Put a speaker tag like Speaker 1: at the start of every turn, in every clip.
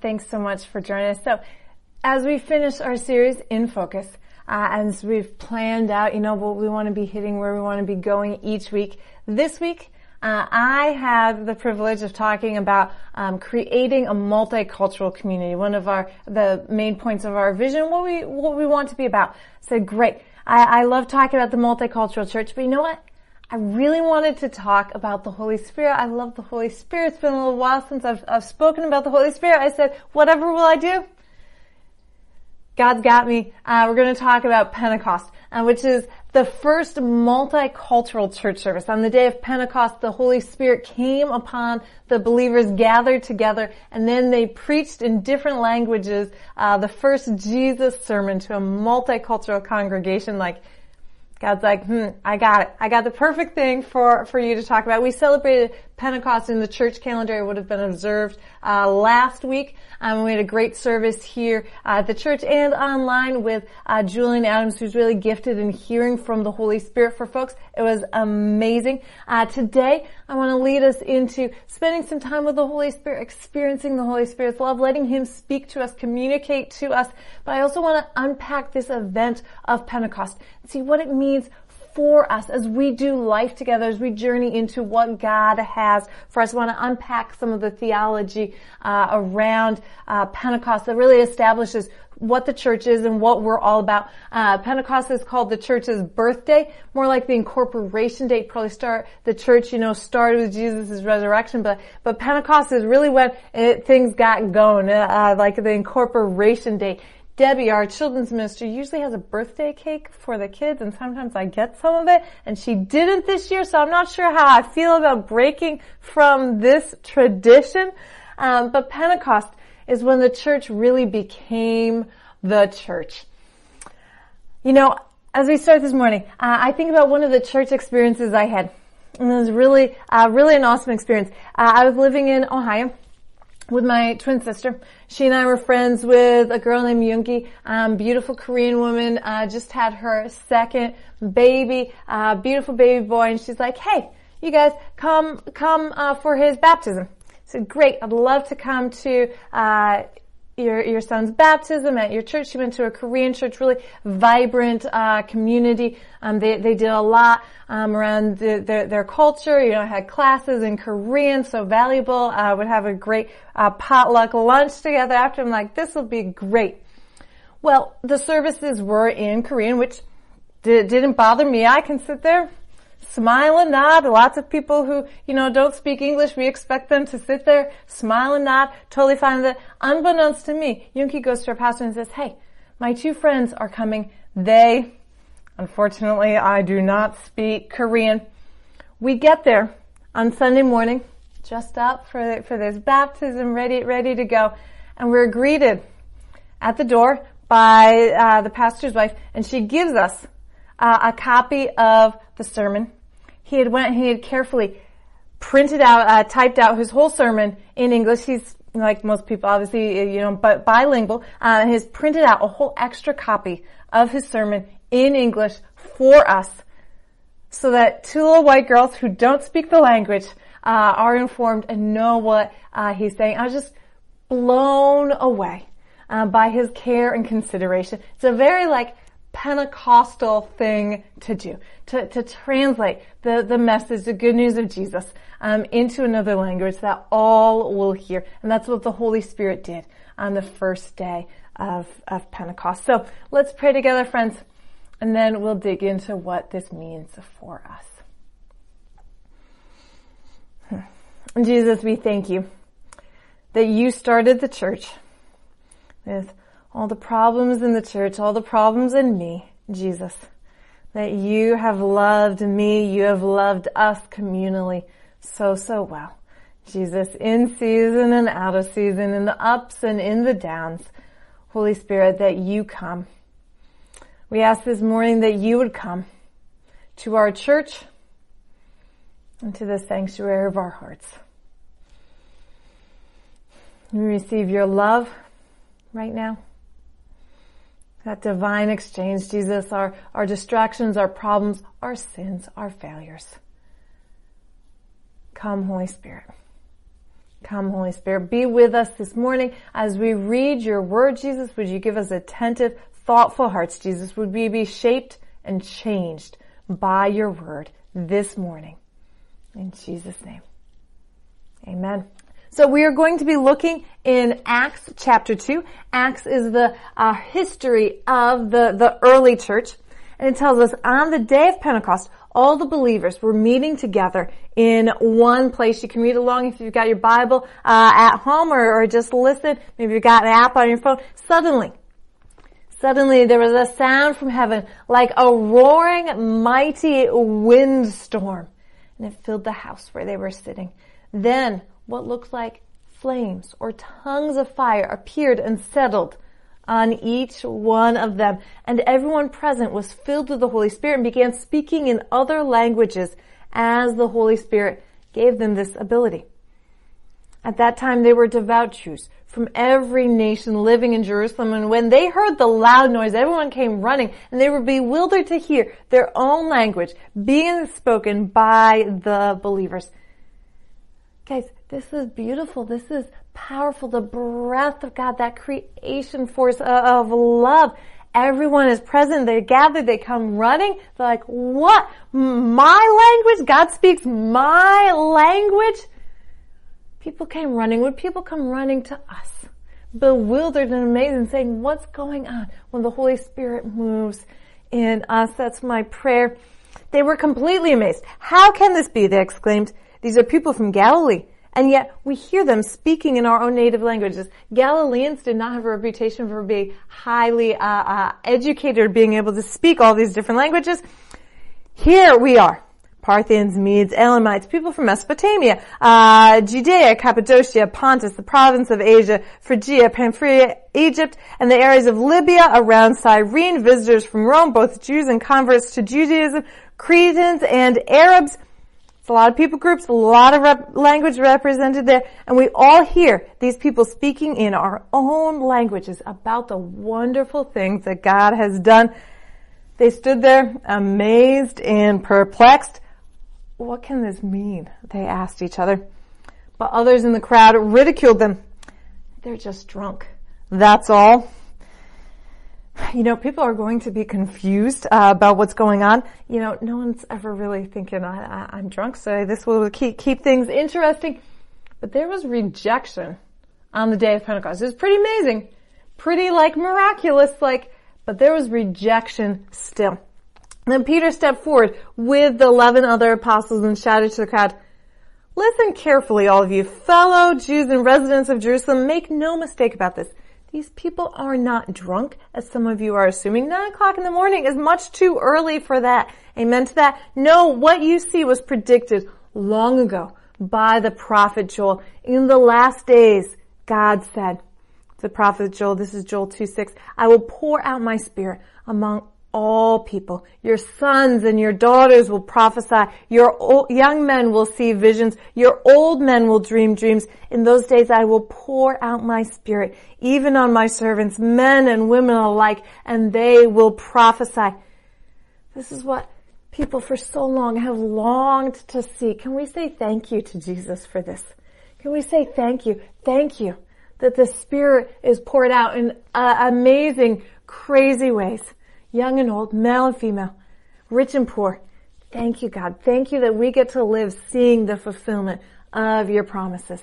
Speaker 1: thanks so much for joining us. So, as we finish our series in focus, uh, as we've planned out, you know, what we want to be hitting, where we want to be going each week. This week, uh, I have the privilege of talking about um, creating a multicultural community. One of our the main points of our vision, what we what we want to be about. So great. I, I love talking about the multicultural church, but you know what? I really wanted to talk about the Holy Spirit. I love the Holy Spirit. It's been a little while since I've, I've spoken about the Holy Spirit. I said, whatever will I do? God's got me. Uh, we're going to talk about Pentecost, uh, which is the first multicultural church service. On the day of Pentecost, the Holy Spirit came upon the believers gathered together, and then they preached in different languages uh, the first Jesus sermon to a multicultural congregation like God's like, hmm, I got it. I got the perfect thing for, for you to talk about. We celebrated Pentecost in the church calendar. Would have been observed, uh, last week. Um, we had a great service here at the church and online with, uh, Julian Adams, who's really gifted in hearing from the Holy Spirit for folks. It was amazing. Uh, today, I want to lead us into spending some time with the Holy Spirit, experiencing the Holy Spirit's love, letting Him speak to us, communicate to us. But I also want to unpack this event of Pentecost and see what it means for us as we do life together, as we journey into what God has for us. I want to unpack some of the theology uh, around uh, Pentecost that really establishes what the church is and what we're all about. Uh, Pentecost is called the church's birthday, more like the incorporation date. Probably start the church, you know, started with Jesus' resurrection, but but Pentecost is really when it, things got going, uh, like the incorporation date. Debbie, our children's minister, usually has a birthday cake for the kids and sometimes I get some of it and she didn't this year so I'm not sure how I feel about breaking from this tradition. Um, but Pentecost is when the church really became the church. You know, as we start this morning, uh, I think about one of the church experiences I had. And it was really, uh, really an awesome experience. Uh, I was living in Ohio with my twin sister. She and I were friends with a girl named Yunki, um, beautiful Korean woman, uh, just had her second baby, uh, beautiful baby boy, and she's like, hey, you guys, come, come, uh, for his baptism. I said, great, I'd love to come to, uh, your your son's baptism at your church. She went to a Korean church, really vibrant uh, community. Um, they they did a lot um, around the, their their culture. You know, had classes in Korean, so valuable. Uh, would have a great uh, potluck lunch together after. I'm like, this will be great. Well, the services were in Korean, which did, didn't bother me. I can sit there smile and nod. Lots of people who, you know, don't speak English, we expect them to sit there, smile and nod, totally fine with it. Unbeknownst to me, Yunki goes to her pastor and says, hey, my two friends are coming. They, unfortunately, I do not speak Korean. We get there on Sunday morning, just up for, for this baptism, ready, ready to go. And we're greeted at the door by uh, the pastor's wife, and she gives us uh, a copy of the sermon he had went, he had carefully printed out, uh, typed out his whole sermon in English. He's like most people, obviously, you know, but bilingual. Uh, has printed out a whole extra copy of his sermon in English for us, so that two little white girls who don't speak the language uh, are informed and know what uh, he's saying. I was just blown away uh, by his care and consideration. It's a very like Pentecostal thing to do, to, to translate the, the message, the good news of Jesus, um, into another language that all will hear. And that's what the Holy Spirit did on the first day of, of Pentecost. So let's pray together, friends, and then we'll dig into what this means for us. Hmm. Jesus, we thank you that you started the church with all the problems in the church, all the problems in me, Jesus, that you have loved me, you have loved us communally so, so well. Jesus, in season and out of season, in the ups and in the downs, Holy Spirit, that you come. We ask this morning that you would come to our church and to the sanctuary of our hearts. We receive your love right now. That divine exchange, Jesus, our, our distractions, our problems, our sins, our failures. Come, Holy Spirit. Come, Holy Spirit, be with us this morning as we read your word, Jesus. Would you give us attentive, thoughtful hearts, Jesus? Would we be shaped and changed by your word this morning? In Jesus' name. Amen. So we are going to be looking in Acts chapter 2. Acts is the uh, history of the, the early church. And it tells us on the day of Pentecost, all the believers were meeting together in one place. You can read along if you've got your Bible uh, at home or, or just listen. Maybe you've got an app on your phone. Suddenly, suddenly there was a sound from heaven like a roaring mighty windstorm and it filled the house where they were sitting. Then what looked like flames or tongues of fire appeared and settled on each one of them. And everyone present was filled with the Holy Spirit and began speaking in other languages as the Holy Spirit gave them this ability. At that time they were devout Jews from every nation living in Jerusalem. And when they heard the loud noise, everyone came running and they were bewildered to hear their own language being spoken by the believers. Guys, this is beautiful. This is powerful. The breath of God, that creation force of love. Everyone is present. They're gathered. They come running. They're like, what? My language? God speaks my language? People came running. Would people come running to us? Bewildered and amazed and saying, what's going on when the Holy Spirit moves in us? That's my prayer. They were completely amazed. How can this be? They exclaimed. These are people from Galilee. And yet we hear them speaking in our own native languages. Galileans did not have a reputation for being highly uh, uh, educated, being able to speak all these different languages. Here we are. Parthians, Medes, Elamites, people from Mesopotamia, uh, Judea, Cappadocia, Pontus, the province of Asia, Phrygia, Pamphylia, Egypt, and the areas of Libya around Cyrene, visitors from Rome, both Jews and converts to Judaism, Cretans and Arabs, a lot of people groups, a lot of rep- language represented there, and we all hear these people speaking in our own languages about the wonderful things that God has done. They stood there amazed and perplexed. What can this mean? They asked each other. But others in the crowd ridiculed them. They're just drunk. That's all you know, people are going to be confused uh, about what's going on. You know, no one's ever really thinking, I, am drunk, so this will keep, keep things interesting. But there was rejection on the day of Pentecost. It was pretty amazing. Pretty like miraculous, like, but there was rejection still. And then Peter stepped forward with the eleven other apostles and shouted to the crowd, Listen carefully, all of you, fellow Jews and residents of Jerusalem, make no mistake about this. These people are not drunk, as some of you are assuming. Nine o'clock in the morning is much too early for that. Amen to that. No, what you see was predicted long ago by the prophet Joel. In the last days, God said, the prophet Joel, this is Joel 2 6, I will pour out my spirit among all people. Your sons and your daughters will prophesy. Your old, young men will see visions. Your old men will dream dreams. In those days I will pour out my spirit, even on my servants, men and women alike, and they will prophesy. This is what people for so long have longed to see. Can we say thank you to Jesus for this? Can we say thank you? Thank you that the Spirit is poured out in uh, amazing, crazy ways young and old, male and female, rich and poor. Thank you, God. Thank you that we get to live seeing the fulfillment of your promises.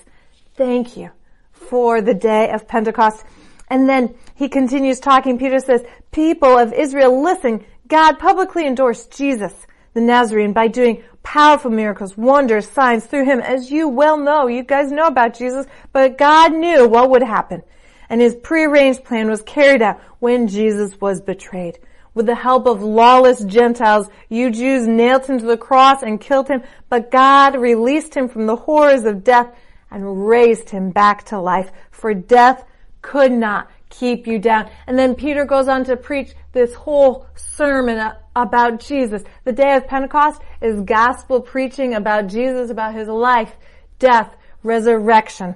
Speaker 1: Thank you for the day of Pentecost. And then he continues talking. Peter says, people of Israel, listen, God publicly endorsed Jesus, the Nazarene, by doing powerful miracles, wonders, signs through him. As you well know, you guys know about Jesus, but God knew what would happen. And his prearranged plan was carried out when Jesus was betrayed with the help of lawless Gentiles, you Jews nailed him to the cross and killed him, but God released him from the horrors of death and raised him back to life. For death could not keep you down. And then Peter goes on to preach this whole sermon about Jesus. The day of Pentecost is gospel preaching about Jesus, about his life, death, resurrection.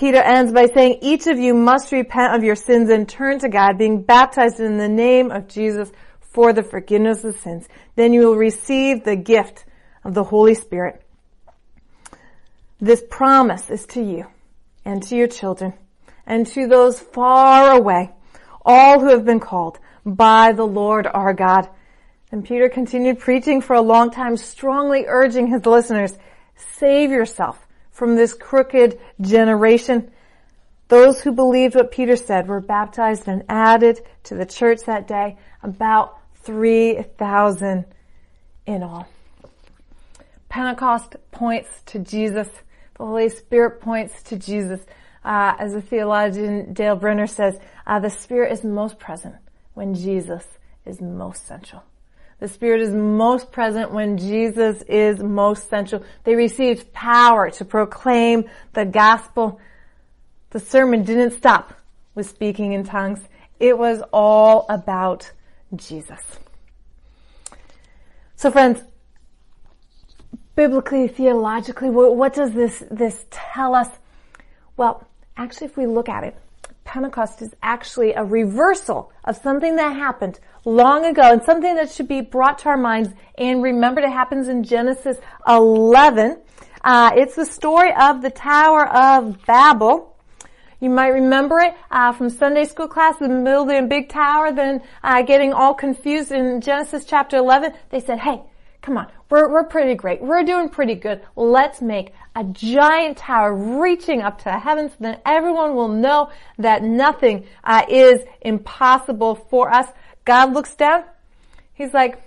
Speaker 1: Peter ends by saying, each of you must repent of your sins and turn to God, being baptized in the name of Jesus for the forgiveness of sins. Then you will receive the gift of the Holy Spirit. This promise is to you and to your children and to those far away, all who have been called by the Lord our God. And Peter continued preaching for a long time, strongly urging his listeners, save yourself from this crooked generation. Those who believed what Peter said were baptized and added to the church that day, about 3,000 in all. Pentecost points to Jesus. The Holy Spirit points to Jesus. Uh, as the theologian Dale Bruner says, uh, the Spirit is most present when Jesus is most central. The Spirit is most present when Jesus is most central. They received power to proclaim the gospel. The sermon didn't stop with speaking in tongues. It was all about Jesus. So friends, biblically, theologically, what does this, this tell us? Well, actually, if we look at it, Pentecost is actually a reversal of something that happened long ago and something that should be brought to our minds and remembered. It happens in Genesis 11. Uh, it's the story of the Tower of Babel. You might remember it uh, from Sunday school class, the building a big tower, then uh, getting all confused in Genesis chapter 11. They said, hey, come on, we're, we're pretty great. We're doing pretty good. Let's make a giant tower reaching up to the heavens. Then everyone will know that nothing uh, is impossible for us. God looks down. He's like,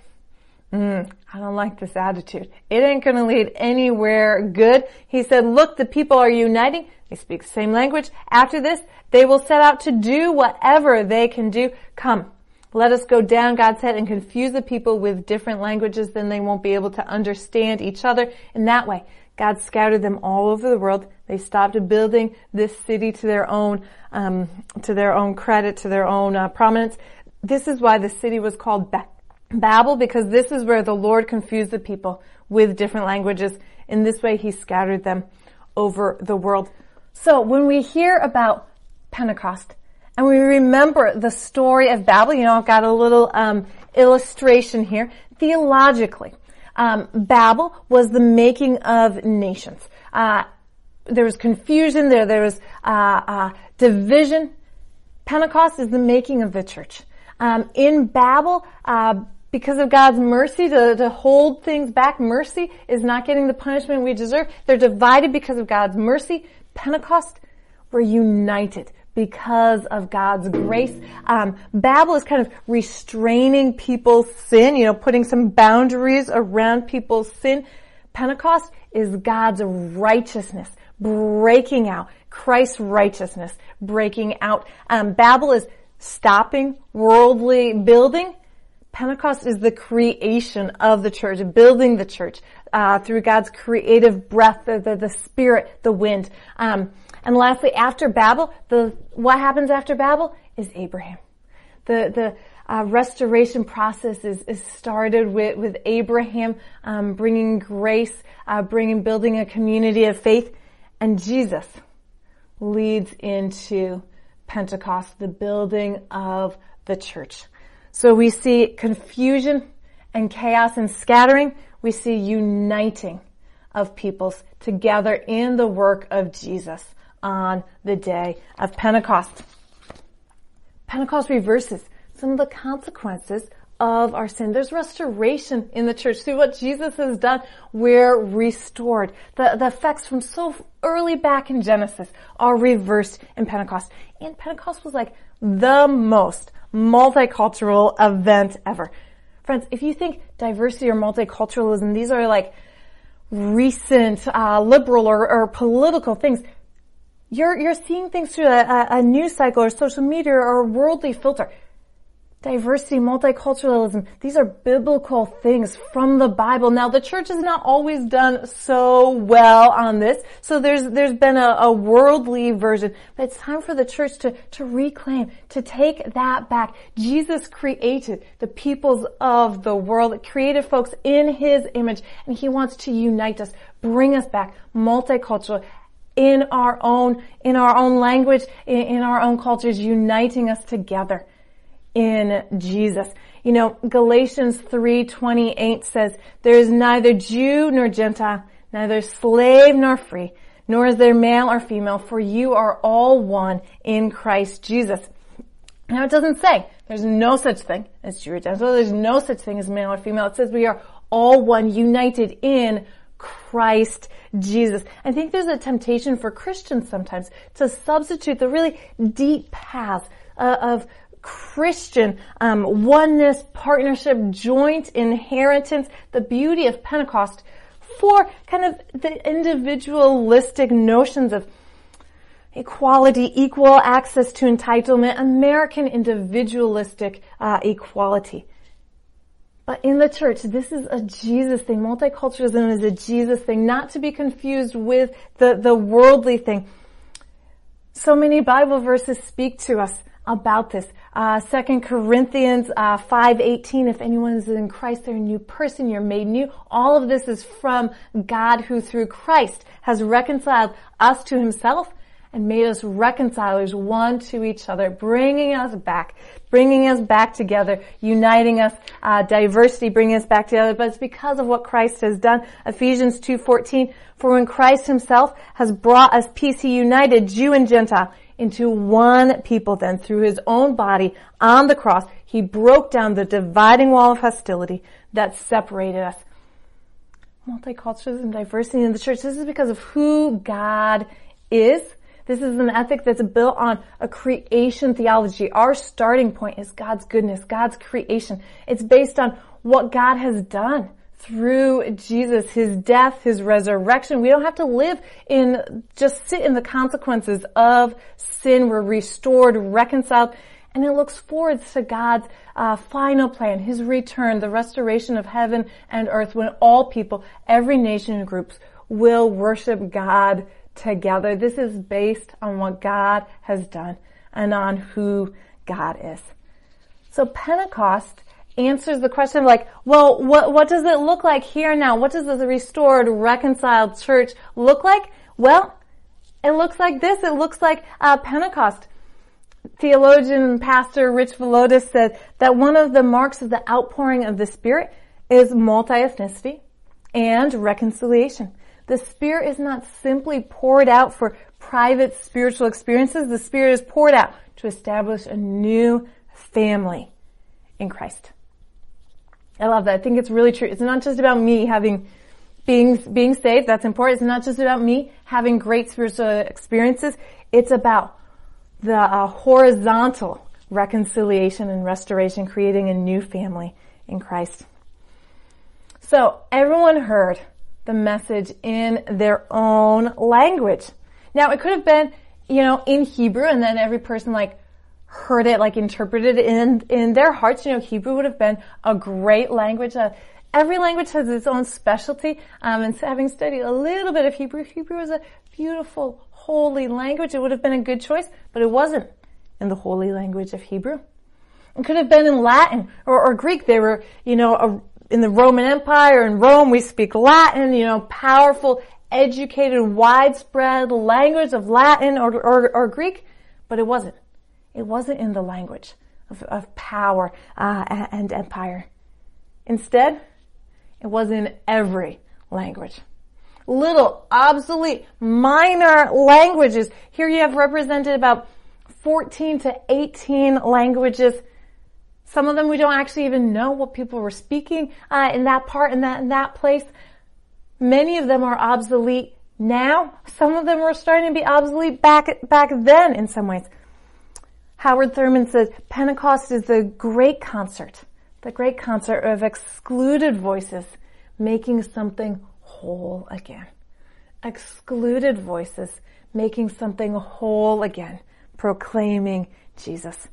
Speaker 1: mm, I don't like this attitude. It ain't going to lead anywhere good. He said, look, the people are uniting. They speak the same language. After this, they will set out to do whatever they can do. Come, let us go down, God said, and confuse the people with different languages, then they won't be able to understand each other. In that way, God scattered them all over the world. They stopped building this city to their own, um, to their own credit, to their own uh, prominence. This is why the city was called ba- Babel, because this is where the Lord confused the people with different languages. In this way, He scattered them over the world. So when we hear about Pentecost, and we remember the story of Babel. You know, I've got a little um, illustration here. Theologically, um, Babel was the making of nations. Uh, there was confusion. There, there was uh, uh, division. Pentecost is the making of the church. Um, in Babel, uh, because of God's mercy to, to hold things back, mercy is not getting the punishment we deserve. They're divided because of God's mercy. Pentecost, we're united because of God's grace. Um, Babel is kind of restraining people's sin, you know, putting some boundaries around people's sin. Pentecost is God's righteousness breaking out, Christ's righteousness breaking out. Um, Babel is stopping worldly building. Pentecost is the creation of the church, building the church uh, through God's creative breath, the, the, the Spirit, the wind. Um, and lastly, after Babel, the what happens after Babel is Abraham. The the uh, restoration process is, is started with with Abraham um, bringing grace, uh, bringing building a community of faith, and Jesus leads into Pentecost, the building of the church. So we see confusion and chaos and scattering. We see uniting of peoples together in the work of Jesus on the day of Pentecost. Pentecost reverses some of the consequences of our sin. There's restoration in the church. See what Jesus has done? We're restored. The, the effects from so early back in Genesis are reversed in Pentecost. And Pentecost was like the most multicultural event ever. Friends, if you think diversity or multiculturalism, these are like recent uh, liberal or, or political things. You're, you're seeing things through a, a news cycle or social media or a worldly filter. Diversity, multiculturalism, these are biblical things from the Bible. Now the church has not always done so well on this, so there's, there's been a, a worldly version, but it's time for the church to, to reclaim, to take that back. Jesus created the peoples of the world, created folks in His image, and He wants to unite us, bring us back, multicultural, in our own, in our own language, in, in our own cultures, uniting us together in Jesus. You know, Galatians 3:28 says, "There is neither Jew nor Gentile, neither slave nor free, nor is there male or female, for you are all one in Christ Jesus. Now it doesn't say there's no such thing as Jew or Gentile. There's no such thing as male or female. It says we are all one united in Christ Jesus. I think there's a temptation for Christians sometimes to substitute the really deep path uh, of Christian um, oneness, partnership, joint inheritance, the beauty of Pentecost for kind of the individualistic notions of equality, equal access to entitlement, American individualistic uh, equality. But in the church, this is a Jesus thing. Multiculturalism is a Jesus thing, not to be confused with the, the worldly thing. So many Bible verses speak to us about this. Uh, 2 Corinthians uh, 5.18, if anyone is in Christ, they're a new person, you're made new. All of this is from God who through Christ has reconciled us to himself and made us reconcilers one to each other, bringing us back, bringing us back together, uniting us, uh, diversity, bringing us back together. But it's because of what Christ has done. Ephesians 2:14. For when Christ Himself has brought us peace, He united Jew and Gentile into one people. Then through His own body on the cross, He broke down the dividing wall of hostility that separated us. Multiculturalism, diversity in the church. This is because of who God is this is an ethic that's built on a creation theology. Our starting point is God's goodness, God's creation. It's based on what God has done through Jesus, His death, His resurrection. We don't have to live in, just sit in the consequences of sin. We're restored, reconciled, and it looks forward to God's uh, final plan, His return, the restoration of heaven and earth when all people, every nation and groups will worship God together. This is based on what God has done and on who God is. So Pentecost answers the question like, well, what, what does it look like here now? What does the restored, reconciled church look like? Well, it looks like this. It looks like uh, Pentecost. Theologian and pastor Rich Villodas said that one of the marks of the outpouring of the Spirit is multi-ethnicity and reconciliation. The Spirit is not simply poured out for private spiritual experiences. The Spirit is poured out to establish a new family in Christ. I love that. I think it's really true. It's not just about me having being being saved. That's important. It's not just about me having great spiritual experiences. It's about the uh, horizontal reconciliation and restoration, creating a new family in Christ. So everyone heard the message in their own language. Now it could have been, you know, in Hebrew and then every person like heard it, like interpreted in, in their hearts. You know, Hebrew would have been a great language. Uh, every language has its own specialty. Um, and having studied a little bit of Hebrew, Hebrew is a beautiful, holy language. It would have been a good choice, but it wasn't in the holy language of Hebrew. It could have been in Latin or, or Greek. They were, you know, a, in the Roman Empire, in Rome, we speak Latin, you know, powerful, educated, widespread language of Latin or, or, or Greek, but it wasn't. It wasn't in the language of, of power uh, and empire. Instead, it was in every language. Little, obsolete, minor languages. Here you have represented about 14 to 18 languages some of them we don't actually even know what people were speaking uh, in that part, in that in that place. Many of them are obsolete now. Some of them were starting to be obsolete back back then in some ways. Howard Thurman says Pentecost is the great concert, the great concert of excluded voices making something whole again. Excluded voices making something whole again, proclaiming Jesus.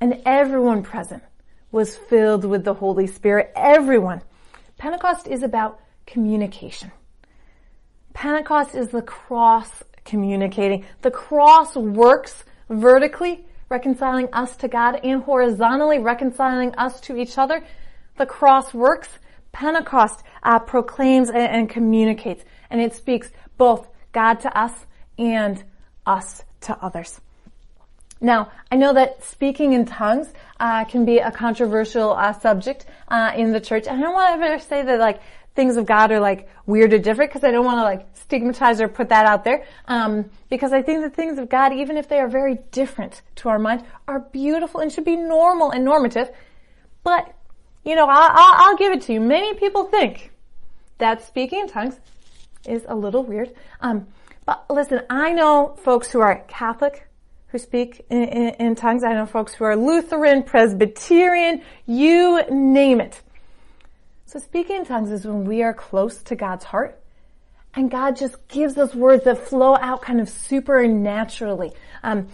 Speaker 1: And everyone present was filled with the Holy Spirit. Everyone. Pentecost is about communication. Pentecost is the cross communicating. The cross works vertically, reconciling us to God, and horizontally, reconciling us to each other. The cross works. Pentecost uh, proclaims and, and communicates, and it speaks both God to us and us to others. Now, I know that speaking in tongues uh, can be a controversial uh, subject uh, in the church, I don't want to ever say that like things of God are like weird or different because I don't want to like stigmatize or put that out there. Um, because I think the things of God, even if they are very different to our mind, are beautiful and should be normal and normative. But, you know, I'll, I'll, I'll give it to you. Many people think that speaking in tongues is a little weird. Um, but listen, I know folks who are Catholic who speak in, in, in tongues. I know folks who are Lutheran, Presbyterian, you name it. So speaking in tongues is when we are close to God's heart and God just gives us words that flow out kind of supernaturally. Um,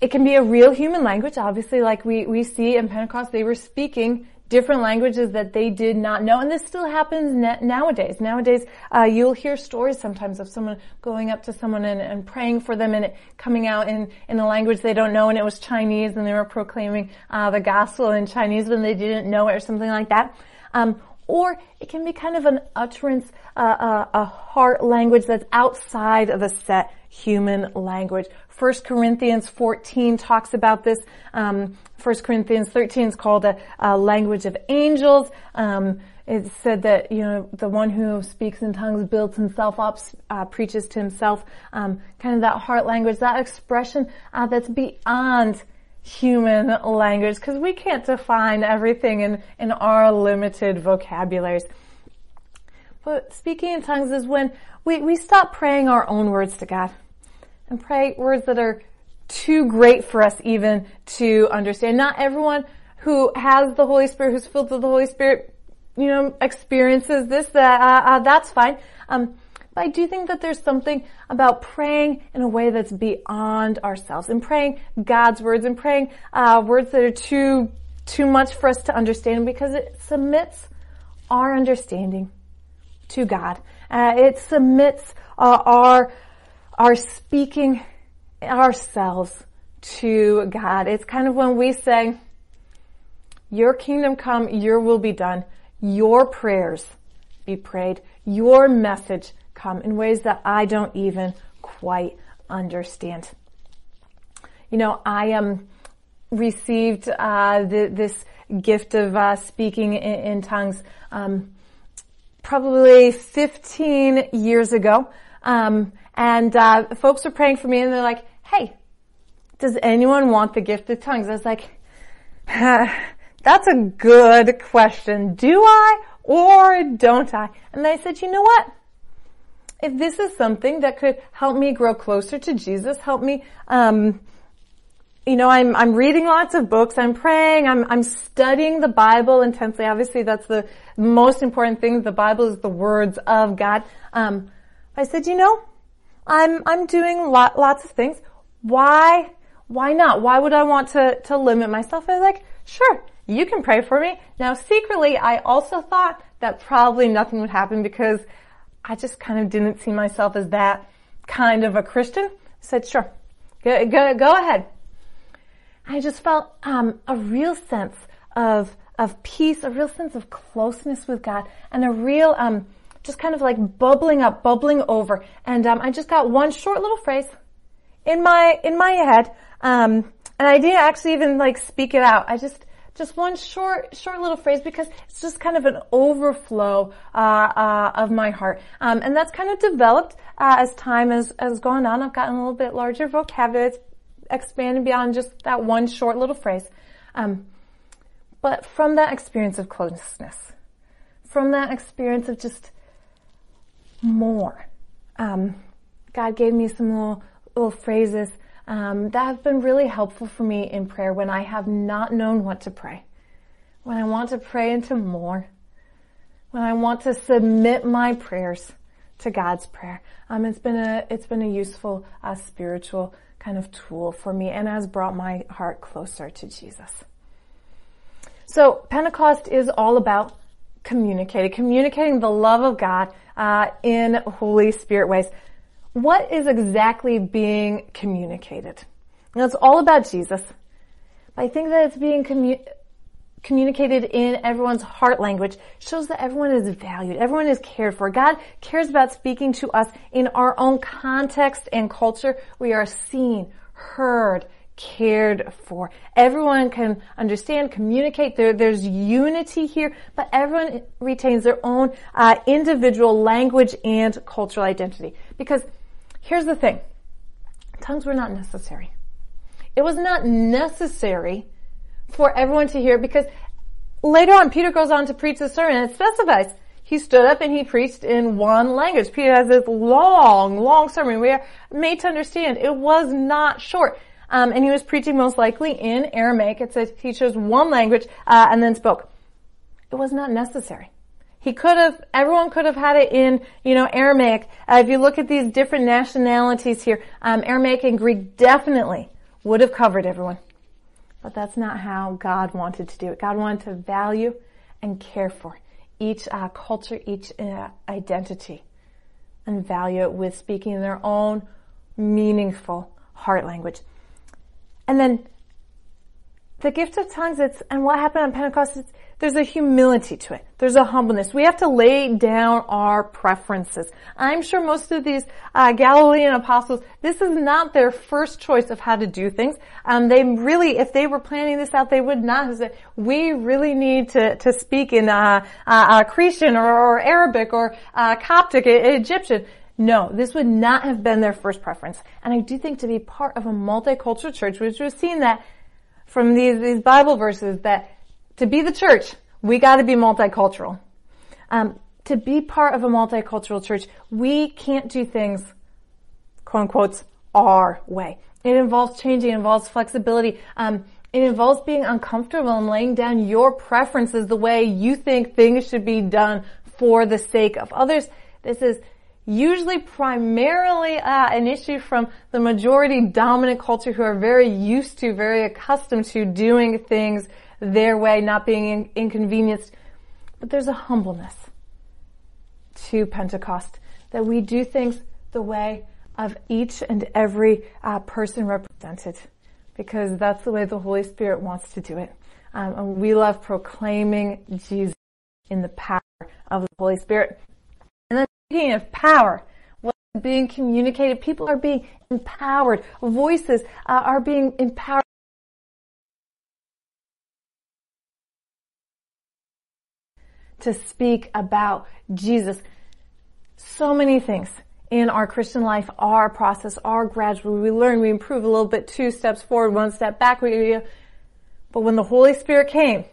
Speaker 1: it can be a real human language, obviously, like we, we see in Pentecost, they were speaking different languages that they did not know. And this still happens nowadays. Nowadays, uh, you'll hear stories sometimes of someone going up to someone and, and, praying for them and it coming out in, in a language they don't know and it was Chinese and they were proclaiming uh, the gospel in Chinese when they didn't know it or something like that. Um, or it can be kind of an utterance, uh, uh, a heart language that's outside of a set human language. 1 Corinthians 14 talks about this. Um, 1 Corinthians 13 is called a, a language of angels. Um, it said that you know the one who speaks in tongues builds himself up, uh, preaches to himself. Um, kind of that heart language, that expression uh, that's beyond human language because we can't define everything in, in our limited vocabularies. But speaking in tongues is when we, we stop praying our own words to God and pray words that are too great for us even to understand. Not everyone who has the Holy Spirit, who's filled with the Holy Spirit, you know, experiences this, that, uh, uh, that's fine. Um, but I do think that there's something about praying in a way that's beyond ourselves and praying God's words and praying uh, words that are too too much for us to understand because it submits our understanding to God. Uh, it submits uh, our our speaking ourselves to God. It's kind of when we say, "Your kingdom come, Your will be done. Your prayers be prayed. Your message come in ways that I don't even quite understand. You know, I um, received uh, the, this gift of uh, speaking in, in tongues um, probably 15 years ago. Um, and uh, folks were praying for me and they're like, hey, does anyone want the gift of tongues? I was like, that's a good question. Do I or don't I? And they said, you know what? If this is something that could help me grow closer to Jesus, help me, um, you know, I'm, I'm reading lots of books, I'm praying, I'm, I'm studying the Bible intensely. Obviously that's the most important thing. The Bible is the words of God. Um, I said, you know, I'm, I'm doing lot, lots of things. Why, why not? Why would I want to, to limit myself? I was like, sure, you can pray for me. Now secretly, I also thought that probably nothing would happen because I just kind of didn't see myself as that kind of a Christian. I said, sure, go, go, go ahead. I just felt um, a real sense of of peace, a real sense of closeness with God, and a real um, just kind of like bubbling up, bubbling over. And um, I just got one short little phrase in my in my head, um, and I didn't actually even like speak it out. I just just one short, short little phrase because it's just kind of an overflow uh, uh, of my heart, um, and that's kind of developed uh, as time has has gone on. I've gotten a little bit larger vocabulary. It's expanded beyond just that one short little phrase. Um, but from that experience of closeness, from that experience of just more, um, God gave me some little little phrases um, that have been really helpful for me in prayer when I have not known what to pray, when I want to pray into more, when I want to submit my prayers to God's prayer. Um, it's been a it's been a useful uh, spiritual kind of tool for me and has brought my heart closer to Jesus. So Pentecost is all about communicating, communicating the love of God uh, in Holy Spirit ways what is exactly being communicated? Now it's all about Jesus. But I think that it's being commu- communicated in everyone's heart language shows that everyone is valued. Everyone is cared for. God cares about speaking to us in our own context and culture. We are seen, heard, cared for. Everyone can understand, communicate. There, there's unity here, but everyone retains their own uh, individual language and cultural identity. Because here's the thing. Tongues were not necessary. It was not necessary for everyone to hear because later on Peter goes on to preach the sermon and it specifies he stood up and he preached in one language. Peter has this long, long sermon. We are made to understand it was not short. Um, and he was preaching most likely in Aramaic. It says he chose one language uh, and then spoke. It was not necessary. He could have, everyone could have had it in, you know, Aramaic. Uh, if you look at these different nationalities here, um, Aramaic and Greek definitely would have covered everyone. But that's not how God wanted to do it. God wanted to value and care for each uh, culture, each uh, identity, and value it with speaking their own meaningful heart language. And then the gift of tongues, it's, and what happened on Pentecost, it's, there's a humility to it. There's a humbleness. We have to lay down our preferences. I'm sure most of these uh, Galilean apostles, this is not their first choice of how to do things. Um, they really, if they were planning this out, they would not have said, "We really need to to speak in uh, uh, Cretan or, or, Arabic or uh, Coptic, Egyptian." No, this would not have been their first preference. And I do think to be part of a multicultural church, which we've seen that from these these Bible verses that to be the church, we got to be multicultural. Um, to be part of a multicultural church, we can't do things, quote unquote, our way. It involves changing, it involves flexibility. Um, it involves being uncomfortable and laying down your preferences the way you think things should be done for the sake of others. This is usually primarily uh, an issue from the majority dominant culture who are very used to, very accustomed to doing things their way, not being in- inconvenienced. But there's a humbleness to Pentecost that we do things the way of each and every uh, person represented because that's the way the Holy Spirit wants to do it. Um, and we love proclaiming Jesus in the power of the Holy Spirit. Of power, what's being communicated? People are being empowered. Voices uh, are being empowered to speak about Jesus. So many things in our Christian life are a process, are gradual. We learn, we improve a little bit, two steps forward, one step back. We, But when the Holy Spirit came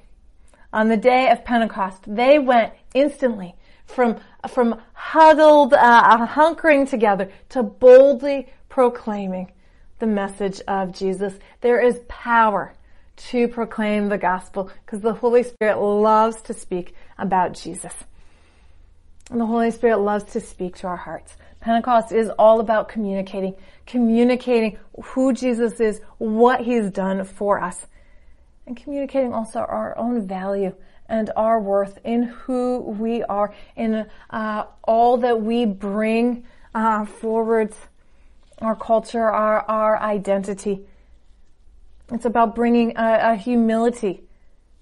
Speaker 1: on the day of Pentecost, they went instantly from, from huddled, uh, hunkering together to boldly proclaiming the message of Jesus. There is power to proclaim the gospel because the Holy Spirit loves to speak about Jesus. And the Holy Spirit loves to speak to our hearts. Pentecost is all about communicating, communicating who Jesus is, what he's done for us, and communicating also our own value and our worth in who we are, in uh, all that we bring uh, forward, our culture, our, our identity. It's about bringing a, a humility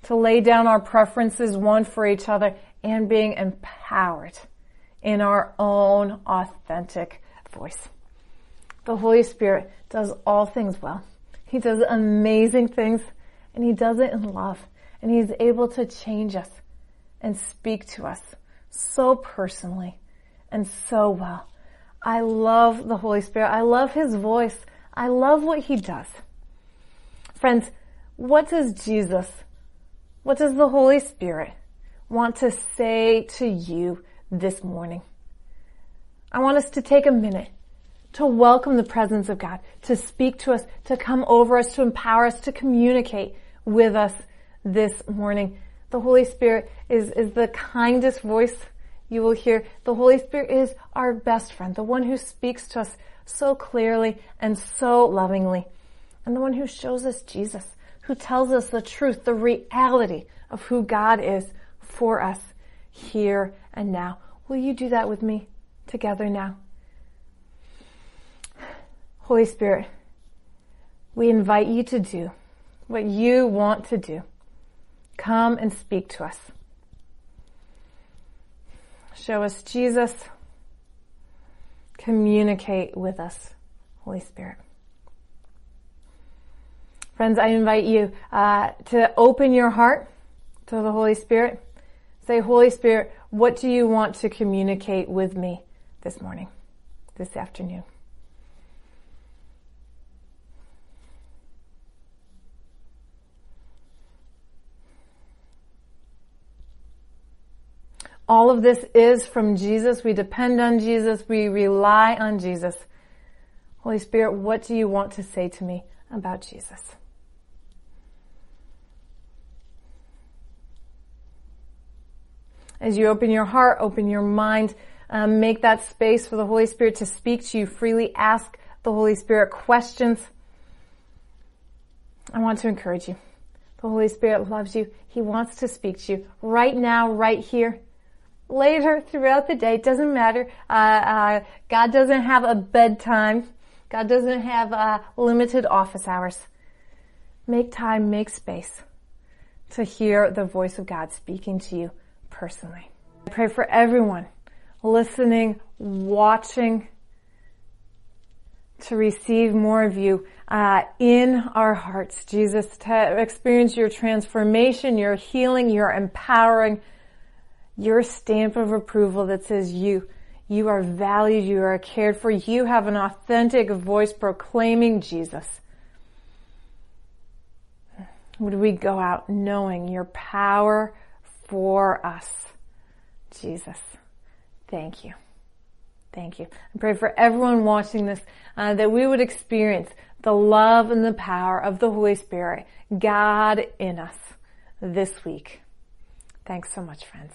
Speaker 1: to lay down our preferences one for each other and being empowered in our own authentic voice. The Holy Spirit does all things well. He does amazing things and he does it in love and he's able to change us and speak to us so personally and so well. I love the Holy Spirit. I love his voice. I love what he does. Friends, what does Jesus, what does the Holy Spirit want to say to you this morning? I want us to take a minute to welcome the presence of God, to speak to us, to come over us, to empower us, to communicate with us this morning. The Holy Spirit is, is the kindest voice you will hear. The Holy Spirit is our best friend, the one who speaks to us so clearly and so lovingly and the one who shows us Jesus, who tells us the truth, the reality of who God is for us here and now. Will you do that with me together now? Holy Spirit, we invite you to do what you want to do. Come and speak to us. Show us Jesus. Communicate with us, Holy Spirit. Friends, I invite you uh, to open your heart to the Holy Spirit. Say, Holy Spirit, what do you want to communicate with me this morning, this afternoon? All of this is from Jesus. We depend on Jesus. We rely on Jesus. Holy Spirit, what do you want to say to me about Jesus? As you open your heart, open your mind, um, make that space for the Holy Spirit to speak to you freely. Ask the Holy Spirit questions. I want to encourage you. The Holy Spirit loves you. He wants to speak to you right now, right here later throughout the day. It doesn't matter. Uh, uh, God doesn't have a bedtime. God doesn't have uh, limited office hours. Make time, make space to hear the voice of God speaking to you personally. I pray for everyone listening, watching, to receive more of you uh, in our hearts, Jesus, to experience your transformation, your healing, your empowering your stamp of approval that says you, you are valued, you are cared for, you have an authentic voice proclaiming Jesus. Would we go out knowing your power for us? Jesus, thank you. Thank you. I pray for everyone watching this uh, that we would experience the love and the power of the Holy Spirit, God in us this week. Thanks so much, friends.